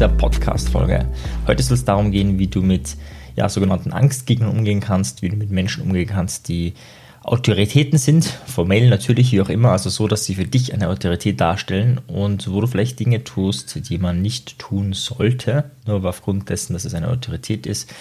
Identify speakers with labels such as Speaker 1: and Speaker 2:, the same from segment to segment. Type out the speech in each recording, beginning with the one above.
Speaker 1: dieser Podcast-Folge. Heute soll es darum gehen, wie du mit ja, sogenannten Angstgegnern umgehen kannst, wie du mit Menschen umgehen kannst, die Autoritäten sind, formell natürlich, wie auch immer, also so, dass sie für dich eine Autorität darstellen und wo du vielleicht Dinge tust, die man nicht tun sollte, nur aufgrund dessen, dass es eine Autorität ist.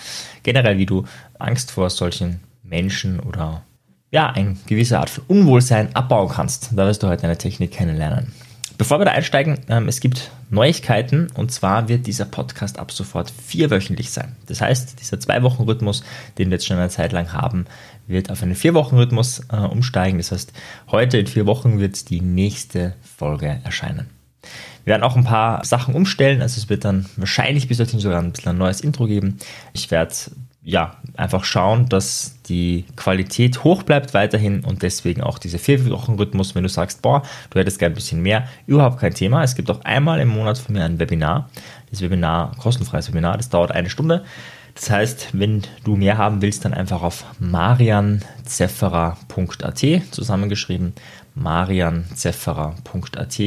Speaker 1: Generell, wie du Angst vor solchen Menschen oder ja, eine gewisse Art von Unwohlsein abbauen kannst. Da wirst du heute eine Technik kennenlernen. Bevor wir da einsteigen, ähm, es gibt Neuigkeiten und zwar wird dieser Podcast ab sofort vierwöchentlich sein. Das heißt, dieser Zwei-Wochen-Rhythmus, den wir jetzt schon eine Zeit lang haben, wird auf einen Vier-Wochen-Rhythmus äh, umsteigen. Das heißt, heute in vier Wochen wird die nächste Folge erscheinen. Wir werden auch ein paar Sachen umstellen, also es wird dann wahrscheinlich bis dorthin sogar ein bisschen ein neues Intro geben. Ich werde ja, einfach schauen, dass die Qualität hoch bleibt weiterhin und deswegen auch dieser vier Wochen Rhythmus, wenn du sagst, boah, du hättest gerne ein bisschen mehr, überhaupt kein Thema. Es gibt auch einmal im Monat von mir ein Webinar. Das Webinar, kostenfreies Webinar, das dauert eine Stunde. Das heißt, wenn du mehr haben willst, dann einfach auf marianzefferer.at zusammengeschrieben marianzefferer.at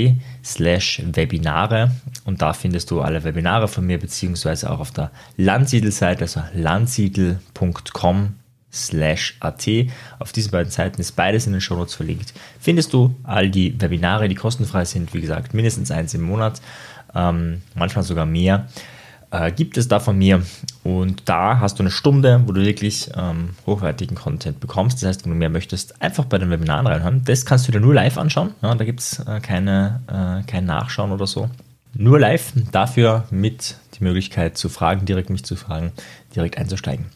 Speaker 1: slash Webinare und da findest du alle Webinare von mir beziehungsweise auch auf der Landsiedel-Seite, also landsiedel.com slash at. Auf diesen beiden Seiten ist beides in den Shownotes verlinkt. Findest du all die Webinare, die kostenfrei sind, wie gesagt, mindestens eins im Monat, ähm, manchmal sogar mehr äh, gibt es da von mir. Und da hast du eine Stunde, wo du wirklich ähm, hochwertigen Content bekommst. Das heißt, wenn du mehr möchtest, einfach bei den Webinaren reinhören. Das kannst du dir nur live anschauen. Ja, da gibt es äh, äh, kein Nachschauen oder so. Nur live, dafür mit die Möglichkeit zu fragen, direkt mich zu fragen, direkt einzusteigen.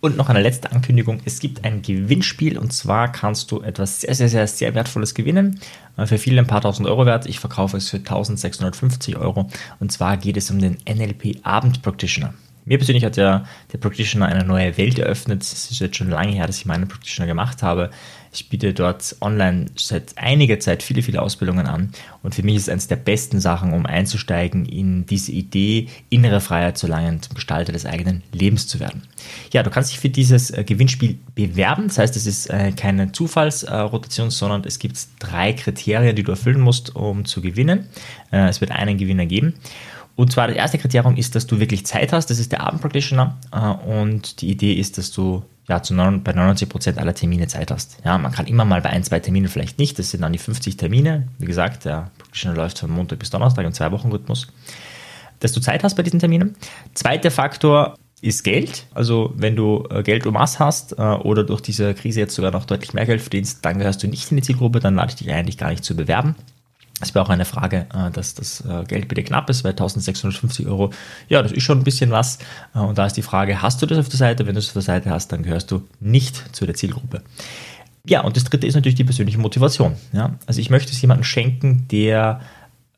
Speaker 1: Und noch eine letzte Ankündigung. Es gibt ein Gewinnspiel und zwar kannst du etwas sehr, sehr, sehr, sehr Wertvolles gewinnen. Äh, für viele ein paar tausend Euro wert. Ich verkaufe es für 1650 Euro. Und zwar geht es um den NLP Abend Practitioner. Mir persönlich hat ja der Practitioner eine neue Welt eröffnet. Es ist jetzt schon lange her, dass ich meinen Practitioner gemacht habe. Ich biete dort online seit einiger Zeit viele, viele Ausbildungen an. Und für mich ist es eines der besten Sachen, um einzusteigen in diese Idee, innere Freiheit zu langen, zum Gestalter des eigenen Lebens zu werden. Ja, du kannst dich für dieses äh, Gewinnspiel bewerben. Das heißt, es ist äh, keine Zufallsrotation, sondern es gibt drei Kriterien, die du erfüllen musst, um zu gewinnen. Äh, es wird einen Gewinner geben. Und zwar das erste Kriterium ist, dass du wirklich Zeit hast. Das ist der Abendpractitioner. Äh, und die Idee ist, dass du ja, zu 9, bei 99 Prozent aller Termine Zeit hast. Ja, man kann immer mal bei ein, zwei Terminen vielleicht nicht. Das sind dann die 50 Termine. Wie gesagt, der Practitioner läuft von Montag bis Donnerstag im Zwei-Wochen-Rhythmus. Dass du Zeit hast bei diesen Terminen. Zweiter Faktor ist Geld. Also wenn du äh, Geld um Mass hast äh, oder durch diese Krise jetzt sogar noch deutlich mehr Geld verdienst, dann gehörst du nicht in die Zielgruppe, dann lade ich dich eigentlich gar nicht zu bewerben. Es wäre auch eine Frage, äh, dass das äh, Geld bitte knapp ist, weil 1650 Euro, ja, das ist schon ein bisschen was. Äh, und da ist die Frage, hast du das auf der Seite? Wenn du es auf der Seite hast, dann gehörst du nicht zu der Zielgruppe. Ja, und das dritte ist natürlich die persönliche Motivation. Ja? Also ich möchte es jemandem schenken, der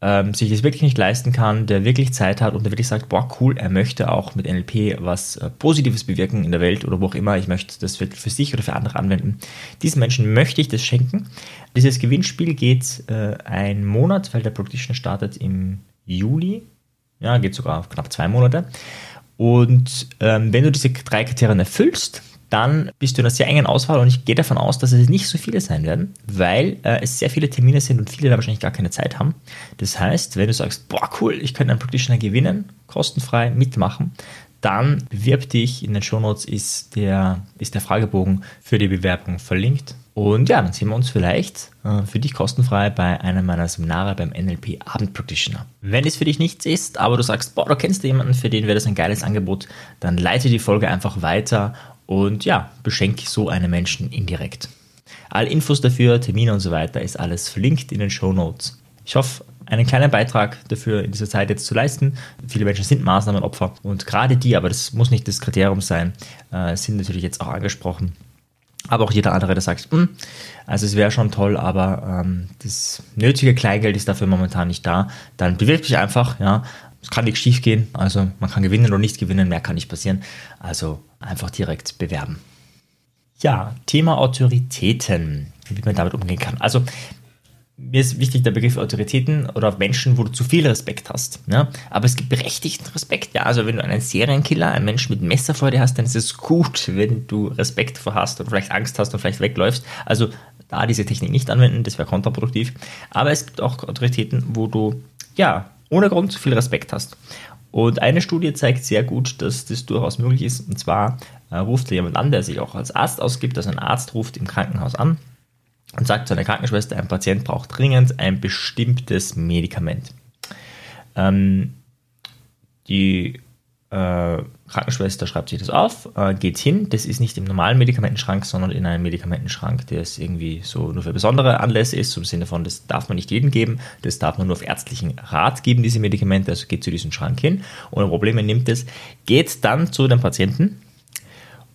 Speaker 1: ähm, sich das wirklich nicht leisten kann, der wirklich Zeit hat und der wirklich sagt, boah, cool, er möchte auch mit NLP was äh, Positives bewirken in der Welt oder wo auch immer, ich möchte das wirklich für sich oder für andere anwenden. Diesen Menschen möchte ich das schenken. Dieses Gewinnspiel geht äh, einen Monat, weil der Practitioner startet im Juli. Ja, geht sogar knapp zwei Monate. Und ähm, wenn du diese drei Kriterien erfüllst, dann bist du in einer sehr engen Auswahl und ich gehe davon aus, dass es nicht so viele sein werden, weil äh, es sehr viele Termine sind und viele da wahrscheinlich gar keine Zeit haben. Das heißt, wenn du sagst, boah, cool, ich könnte einen Practitioner gewinnen, kostenfrei mitmachen, dann bewirb dich. In den Shownotes ist der, ist der Fragebogen für die Bewerbung verlinkt. Und ja, dann sehen wir uns vielleicht äh, für dich kostenfrei bei einem meiner Seminare beim NLP Abend Practitioner. Wenn es für dich nichts ist, aber du sagst, boah, du kennst jemanden, für den wäre das ein geiles Angebot, dann leite die Folge einfach weiter und ja, beschenke so einen Menschen indirekt. Alle Infos dafür, Termine und so weiter ist alles verlinkt in den Show Notes. Ich hoffe, einen kleinen Beitrag dafür in dieser Zeit jetzt zu leisten. Viele Menschen sind Maßnahmenopfer und gerade die, aber das muss nicht das Kriterium sein, äh, sind natürlich jetzt auch angesprochen. Aber auch jeder andere, der sagt, hm, also es wäre schon toll, aber ähm, das nötige Kleingeld ist dafür momentan nicht da, dann bewirb dich einfach, ja, es kann nichts schief gehen, also man kann gewinnen oder nicht gewinnen, mehr kann nicht passieren. Also einfach direkt bewerben. Ja, Thema Autoritäten, wie man damit umgehen kann. Also mir ist wichtig der Begriff Autoritäten oder Menschen, wo du zu viel Respekt hast. Ja? Aber es gibt berechtigten Respekt. Ja? Also wenn du einen Serienkiller, einen Menschen mit Messer vor dir hast, dann ist es gut, wenn du Respekt vor hast und vielleicht Angst hast und vielleicht wegläufst. Also da diese Technik nicht anwenden, das wäre kontraproduktiv. Aber es gibt auch Autoritäten, wo du ja ohne Grund viel Respekt hast. Und eine Studie zeigt sehr gut, dass das durchaus möglich ist. Und zwar äh, ruft jemand an, der sich auch als Arzt ausgibt, also ein Arzt ruft im Krankenhaus an und sagt zu einer Krankenschwester, ein Patient braucht dringend ein bestimmtes Medikament. Ähm, die äh, Krankenschwester schreibt sich das auf, äh, geht hin. Das ist nicht im normalen Medikamentenschrank, sondern in einem Medikamentenschrank, der es irgendwie so nur für besondere Anlässe ist, im Sinne von, das darf man nicht jedem geben, das darf man nur auf ärztlichen Rat geben, diese Medikamente. Also geht zu diesem Schrank hin, ohne Probleme nimmt es, geht dann zu dem Patienten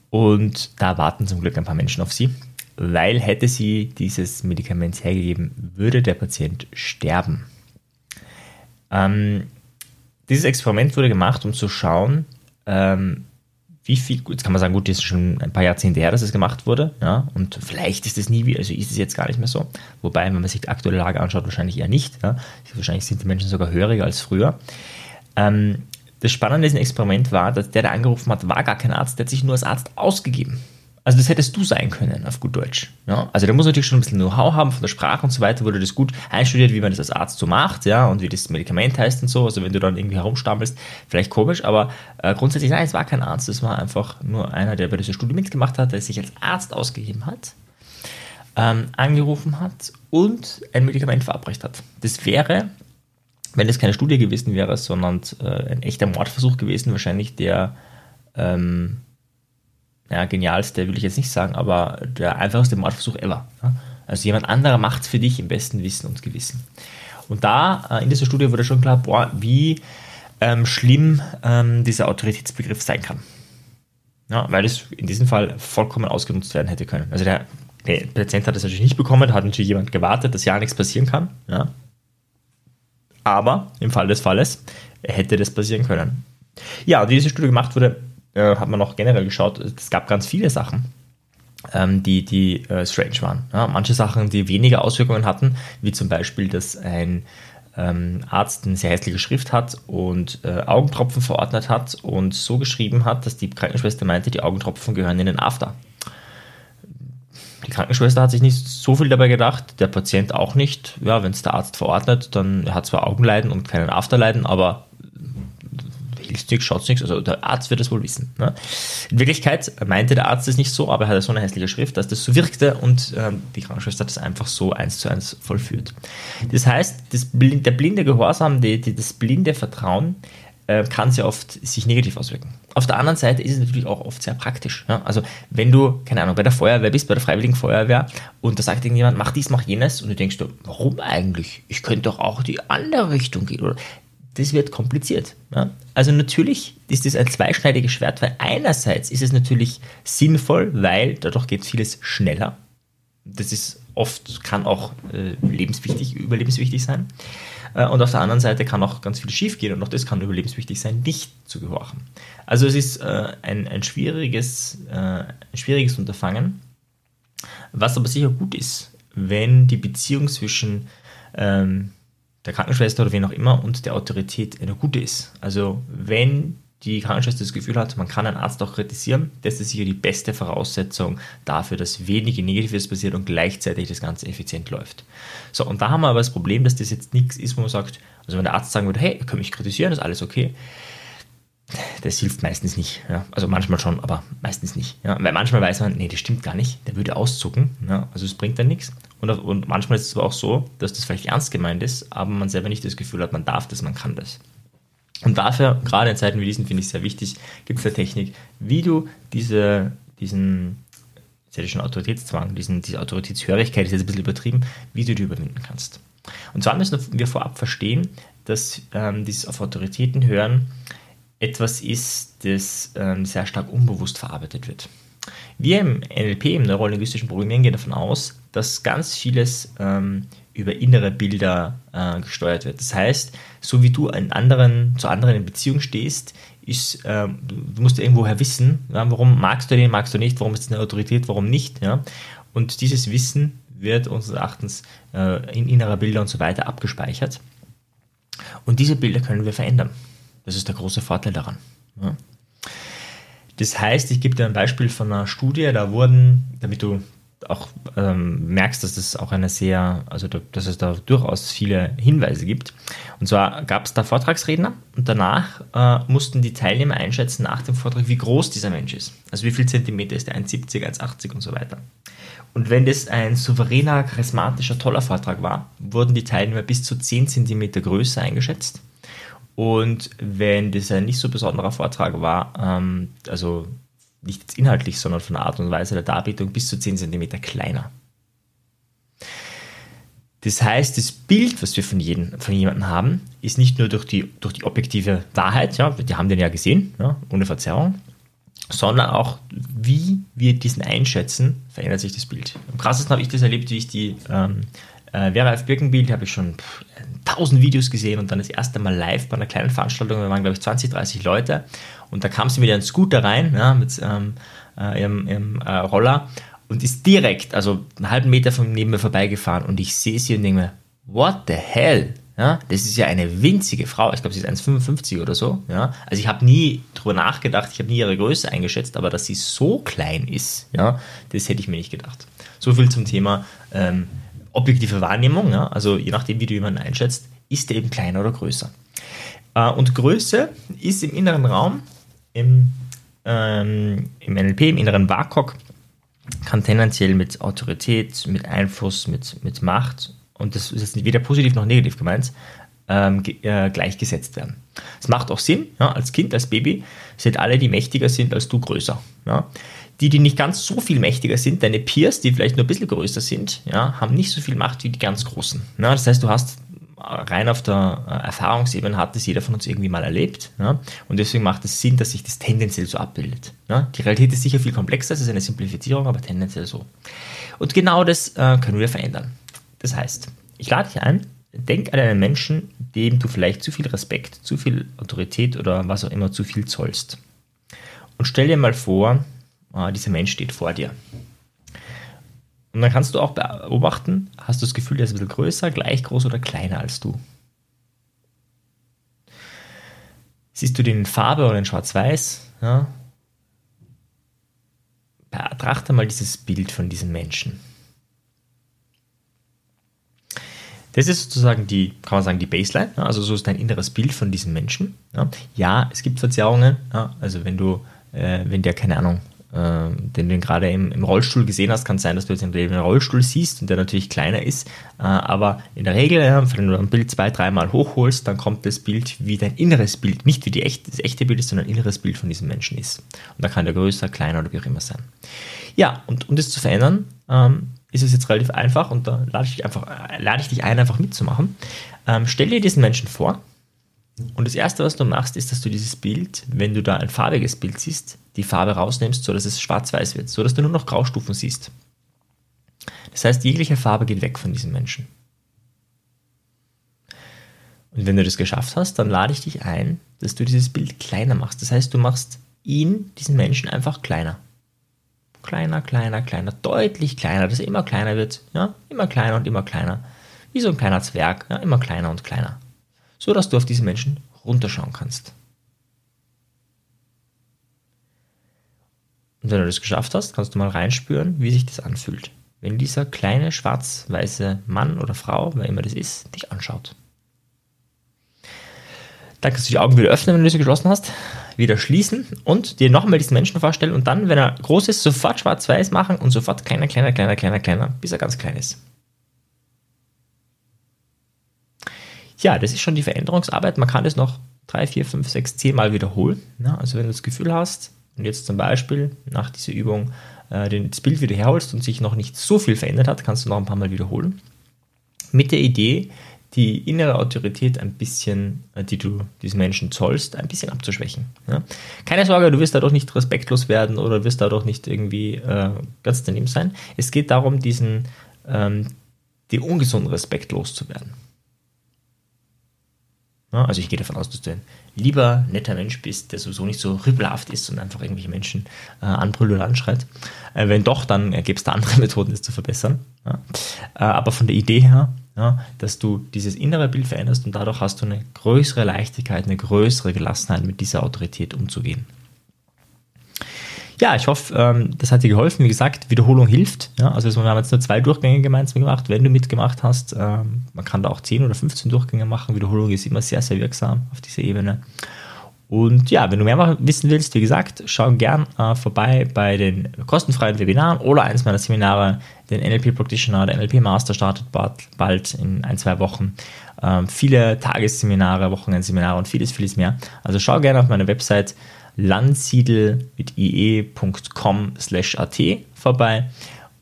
Speaker 1: und da warten zum Glück ein paar Menschen auf sie, weil hätte sie dieses Medikament hergegeben, würde der Patient sterben. Ähm, dieses Experiment wurde gemacht, um zu schauen, ähm, wie viel, jetzt kann man sagen, gut, das ist schon ein paar Jahrzehnte her, dass es gemacht wurde, ja, und vielleicht ist es nie wieder, also ist es jetzt gar nicht mehr so. Wobei, wenn man sich die aktuelle Lage anschaut, wahrscheinlich eher nicht, ja. Wahrscheinlich sind die Menschen sogar höriger als früher. Ähm, das Spannende an diesem Experiment war, dass der, der angerufen hat, war gar kein Arzt, der hat sich nur als Arzt ausgegeben. Also das hättest du sein können, auf gut Deutsch. Ja? Also der muss natürlich schon ein bisschen Know-how haben von der Sprache und so weiter, wurde das gut einstudiert, wie man das als Arzt so macht, ja, und wie das Medikament heißt und so. Also wenn du dann irgendwie herumstammelst, vielleicht komisch, aber äh, grundsätzlich, nein, es war kein Arzt, es war einfach nur einer, der bei dieser Studie mitgemacht hat, der sich als Arzt ausgegeben hat, ähm, angerufen hat und ein Medikament verabreicht hat. Das wäre, wenn es keine Studie gewesen wäre, sondern äh, ein echter Mordversuch gewesen, wahrscheinlich der ähm, ja, genialste will ich jetzt nicht sagen, aber der einfachste Mordversuch ever. Also jemand anderer macht es für dich im besten Wissen und Gewissen. Und da äh, in dieser Studie wurde schon klar, boah, wie ähm, schlimm ähm, dieser Autoritätsbegriff sein kann. Ja, weil es in diesem Fall vollkommen ausgenutzt werden hätte können. Also der, der Patient hat es natürlich nicht bekommen, hat natürlich jemand gewartet, dass ja nichts passieren kann. Ja. Aber im Fall des Falles hätte das passieren können. Ja, und wie diese Studie gemacht wurde, äh, hat man noch generell geschaut, es gab ganz viele Sachen, ähm, die, die äh, strange waren. Ja, manche Sachen, die weniger Auswirkungen hatten, wie zum Beispiel, dass ein ähm, Arzt eine sehr hässliche Schrift hat und äh, Augentropfen verordnet hat und so geschrieben hat, dass die Krankenschwester meinte, die Augentropfen gehören in den After. Die Krankenschwester hat sich nicht so viel dabei gedacht, der Patient auch nicht. Ja, wenn es der Arzt verordnet, dann er hat zwar Augenleiden und keinen Afterleiden, aber hilft nichts, schaut nichts. Also der Arzt wird es wohl wissen. Ne? In Wirklichkeit meinte der Arzt es nicht so, aber er hatte so eine hässliche Schrift, dass das so wirkte und ähm, die Krankenschwester hat das einfach so eins zu eins vollführt. Das heißt, das, der blinde Gehorsam, die, die, das blinde Vertrauen äh, kann sehr oft sich negativ auswirken. Auf der anderen Seite ist es natürlich auch oft sehr praktisch. Ja? Also wenn du, keine Ahnung, bei der Feuerwehr bist, bei der Freiwilligen Feuerwehr und da sagt irgendjemand, mach dies, mach jenes und du denkst, warum eigentlich? Ich könnte doch auch die andere Richtung gehen. Oder das wird kompliziert. Ja? Also natürlich ist das ein zweischneidiges Schwert, weil einerseits ist es natürlich sinnvoll, weil dadurch geht vieles schneller. Das ist oft, kann auch äh, lebenswichtig, überlebenswichtig sein. Äh, und auf der anderen Seite kann auch ganz viel schief gehen und auch das kann überlebenswichtig sein, nicht zu gehorchen. Also es ist äh, ein, ein, schwieriges, äh, ein schwieriges Unterfangen, was aber sicher gut ist, wenn die Beziehung zwischen ähm, der Krankenschwester oder wen auch immer und der Autorität eine gute ist. Also wenn die Krankenschwester das Gefühl hat, man kann einen Arzt auch kritisieren, das ist sicher die beste Voraussetzung dafür, dass wenig Negatives passiert und gleichzeitig das Ganze effizient läuft. So, und da haben wir aber das Problem, dass das jetzt nichts ist, wo man sagt, also wenn der Arzt sagen würde, hey, ihr könnt mich kritisieren, ist alles okay, das hilft meistens nicht. Ja. Also manchmal schon, aber meistens nicht. Ja. Weil manchmal weiß man, nee, das stimmt gar nicht, der würde auszucken. Ja. Also es bringt dann nichts. Und, und manchmal ist es aber auch so, dass das vielleicht ernst gemeint ist, aber man selber nicht das Gefühl hat, man darf das, man kann das. Und dafür, gerade in Zeiten wie diesen, finde ich sehr wichtig, gibt es eine Technik, wie du diese, diesen, jetzt hätte ich schon Autoritätszwang, diesen, diese Autoritätshörigkeit ist jetzt ein bisschen übertrieben, wie du die überwinden kannst. Und zwar müssen wir vorab verstehen, dass ähm, dieses auf Autoritäten hören etwas ist, das ähm, sehr stark unbewusst verarbeitet wird. Wir im NLP, im neurolinguistischen Programmieren, gehen davon aus, dass ganz vieles ähm, über innere Bilder äh, gesteuert wird. Das heißt, so wie du einen anderen, zu anderen in Beziehung stehst, ist, ähm, du musst irgendwoher wissen, ja, warum magst du den, magst du nicht, warum ist es eine Autorität, warum nicht. Ja? Und dieses Wissen wird unseres Erachtens äh, in innerer Bilder und so weiter abgespeichert. Und diese Bilder können wir verändern. Das ist der große Vorteil daran. Ja. Das heißt, ich gebe dir ein Beispiel von einer Studie, da wurden, damit du auch ähm, merkst, dass das auch eine sehr, also dass es da durchaus viele Hinweise gibt. Und zwar gab es da Vortragsredner und danach äh, mussten die Teilnehmer einschätzen nach dem Vortrag, wie groß dieser Mensch ist. Also wie viel Zentimeter ist der, 1,70, 1,80 und so weiter. Und wenn das ein souveräner, charismatischer, toller Vortrag war, wurden die Teilnehmer bis zu 10 Zentimeter größer eingeschätzt. Und wenn das ein nicht so besonderer Vortrag war, ähm, also nicht jetzt inhaltlich, sondern von der Art und Weise der Darbietung bis zu 10 cm kleiner. Das heißt, das Bild, was wir von, jedem, von jemandem haben, ist nicht nur durch die, durch die objektive Wahrheit, ja, die haben den ja gesehen, ja, ohne Verzerrung, sondern auch, wie wir diesen einschätzen, verändert sich das Bild. Am krassesten habe ich das erlebt, wie ich die ähm, äh, Vera F. Birkenbild, habe ich schon pff, tausend Videos gesehen und dann das erste Mal live bei einer kleinen Veranstaltung, wir waren glaube ich 20, 30 Leute und da kam sie mit ihrem Scooter rein, ja, mit ähm, äh, ihrem, ihrem äh, Roller und ist direkt, also einen halben Meter von neben mir vorbeigefahren und ich sehe sie und denke mir, what the hell? Ja, das ist ja eine winzige Frau. Ich glaube, sie ist 1,55 oder so. Ja, also ich habe nie drüber nachgedacht, ich habe nie ihre Größe eingeschätzt, aber dass sie so klein ist, ja, das hätte ich mir nicht gedacht. So viel zum Thema ähm, objektive Wahrnehmung. Ja, also je nachdem, wie du jemanden einschätzt, ist der eben kleiner oder größer. Äh, und Größe ist im inneren Raum im, ähm, im NLP, im inneren WAKOK, kann tendenziell mit Autorität, mit Einfluss, mit, mit Macht, und das ist jetzt weder positiv noch negativ gemeint, ähm, äh, gleichgesetzt werden. Es macht auch Sinn, ja, als Kind, als Baby, sind alle, die mächtiger sind als du, größer. Ja. Die, die nicht ganz so viel mächtiger sind, deine Peers, die vielleicht nur ein bisschen größer sind, ja, haben nicht so viel Macht wie die ganz Großen. Ja, das heißt, du hast rein auf der äh, Erfahrungsebene hat es jeder von uns irgendwie mal erlebt. Ja? Und deswegen macht es Sinn, dass sich das tendenziell so abbildet. Ja? Die Realität ist sicher viel komplexer, es ist eine Simplifizierung, aber tendenziell so. Und genau das äh, können wir verändern. Das heißt, ich lade dich ein, denk an einen Menschen, dem du vielleicht zu viel Respekt, zu viel Autorität oder was auch immer zu viel zollst. Und stell dir mal vor, äh, dieser Mensch steht vor dir. Und dann kannst du auch beobachten, hast du das Gefühl, der ist ein bisschen größer, gleich groß oder kleiner als du. Siehst du den in Farbe oder in Schwarz-Weiß? Ja? Betrachte mal dieses Bild von diesem Menschen. Das ist sozusagen die, kann man sagen, die Baseline. Also so ist dein inneres Bild von diesem Menschen. Ja, es gibt Verzerrungen. Also wenn du, äh, wenn der, keine Ahnung, den du gerade im, im, Rollstuhl gesehen hast, kann sein, dass du jetzt den Rollstuhl siehst und der natürlich kleiner ist. Äh, aber in der Regel, wenn du ein Bild zwei, dreimal hochholst, dann kommt das Bild wie dein inneres Bild, nicht wie die echt, das echte Bild ist, sondern ein inneres Bild von diesem Menschen ist. Und da kann der größer, kleiner oder wie auch immer sein. Ja, und um das zu verändern, ähm, ist es jetzt relativ einfach und da lade ich dich, einfach, äh, lade ich dich ein, einfach mitzumachen. Ähm, stell dir diesen Menschen vor und das Erste, was du machst, ist, dass du dieses Bild, wenn du da ein farbiges Bild siehst, die Farbe rausnimmst, sodass es schwarz-weiß wird, sodass du nur noch Graustufen siehst. Das heißt, jegliche Farbe geht weg von diesem Menschen. Und wenn du das geschafft hast, dann lade ich dich ein, dass du dieses Bild kleiner machst. Das heißt, du machst ihn, diesen Menschen, einfach kleiner. Kleiner, kleiner, kleiner, deutlich kleiner, dass er immer kleiner wird. Ja? Immer kleiner und immer kleiner. Wie so ein kleiner Zwerg, ja? immer kleiner und kleiner. So dass du auf diese Menschen runterschauen kannst. Und wenn du das geschafft hast, kannst du mal reinspüren, wie sich das anfühlt. Wenn dieser kleine schwarz-weiße Mann oder Frau, wer immer das ist, dich anschaut. Dann kannst du die Augen wieder öffnen, wenn du sie geschlossen hast, wieder schließen und dir nochmal diesen Menschen vorstellen und dann, wenn er groß ist, sofort schwarz-weiß machen und sofort kleiner, kleiner, kleiner, kleiner, kleiner, bis er ganz klein ist. Ja, das ist schon die Veränderungsarbeit. Man kann das noch drei, vier, fünf, sechs, zehn Mal wiederholen. also wenn du das Gefühl hast, und jetzt zum Beispiel nach dieser Übung äh, das Bild wieder herholst und sich noch nicht so viel verändert hat, kannst du noch ein paar Mal wiederholen. Mit der Idee, die innere Autorität ein bisschen, äh, die du diesen Menschen zollst, ein bisschen abzuschwächen. Ja? Keine Sorge, du wirst dadurch nicht respektlos werden oder wirst dadurch nicht irgendwie äh, ganz daneben sein. Es geht darum, diesen, ähm, den ungesunden Respekt loszuwerden. Also ich gehe davon aus, dass du ein lieber, netter Mensch bist, der sowieso nicht so rüppelhaft ist und einfach irgendwelche Menschen äh, anbrüllt oder anschreit. Äh, wenn doch, dann äh, gibt es da andere Methoden, das zu verbessern. Ja. Äh, aber von der Idee her, ja, dass du dieses innere Bild veränderst und dadurch hast du eine größere Leichtigkeit, eine größere Gelassenheit, mit dieser Autorität umzugehen. Ja, ich hoffe, ähm, das hat dir geholfen. Wie gesagt, Wiederholung hilft. Ja? Also wir haben jetzt nur zwei Durchgänge gemeinsam gemacht. Wenn du mitgemacht hast, ähm, man kann da auch 10 oder 15 Durchgänge machen. Wiederholung ist immer sehr, sehr wirksam auf dieser Ebene. Und ja, wenn du mehr wissen willst, wie gesagt, schau gern äh, vorbei bei den kostenfreien Webinaren oder eines meiner Seminare, den NLP Practitioner, der NLP Master startet bald in ein, zwei Wochen. Ähm, viele Tagesseminare, Wochenendseminare und vieles, vieles mehr. Also schau gerne auf meine Website landsiedel mit ie.com slash at vorbei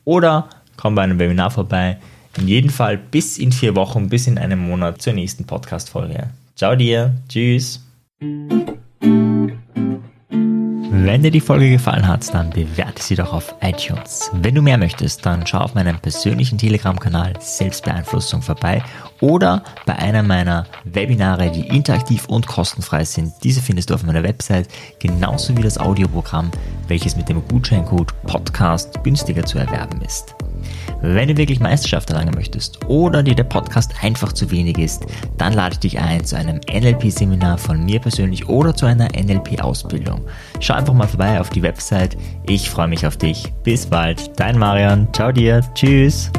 Speaker 1: oder komm bei einem Webinar vorbei. In jedem Fall bis in vier Wochen, bis in einem Monat zur nächsten Podcast-Folge. Ciao dir, tschüss. Wenn dir die Folge gefallen hat, dann bewerte sie doch auf iTunes. Wenn du mehr möchtest, dann schau auf meinem persönlichen Telegram-Kanal Selbstbeeinflussung vorbei oder bei einer meiner Webinare, die interaktiv und kostenfrei sind. Diese findest du auf meiner Website, genauso wie das Audioprogramm, welches mit dem Gutscheincode Podcast günstiger zu erwerben ist. Wenn du wirklich Meisterschaft erlangen möchtest oder dir der Podcast einfach zu wenig ist, dann lade ich dich ein zu einem NLP-Seminar von mir persönlich oder zu einer NLP-Ausbildung. Schau einfach mal vorbei auf die Website. Ich freue mich auf dich. Bis bald. Dein Marian. Ciao dir. Tschüss.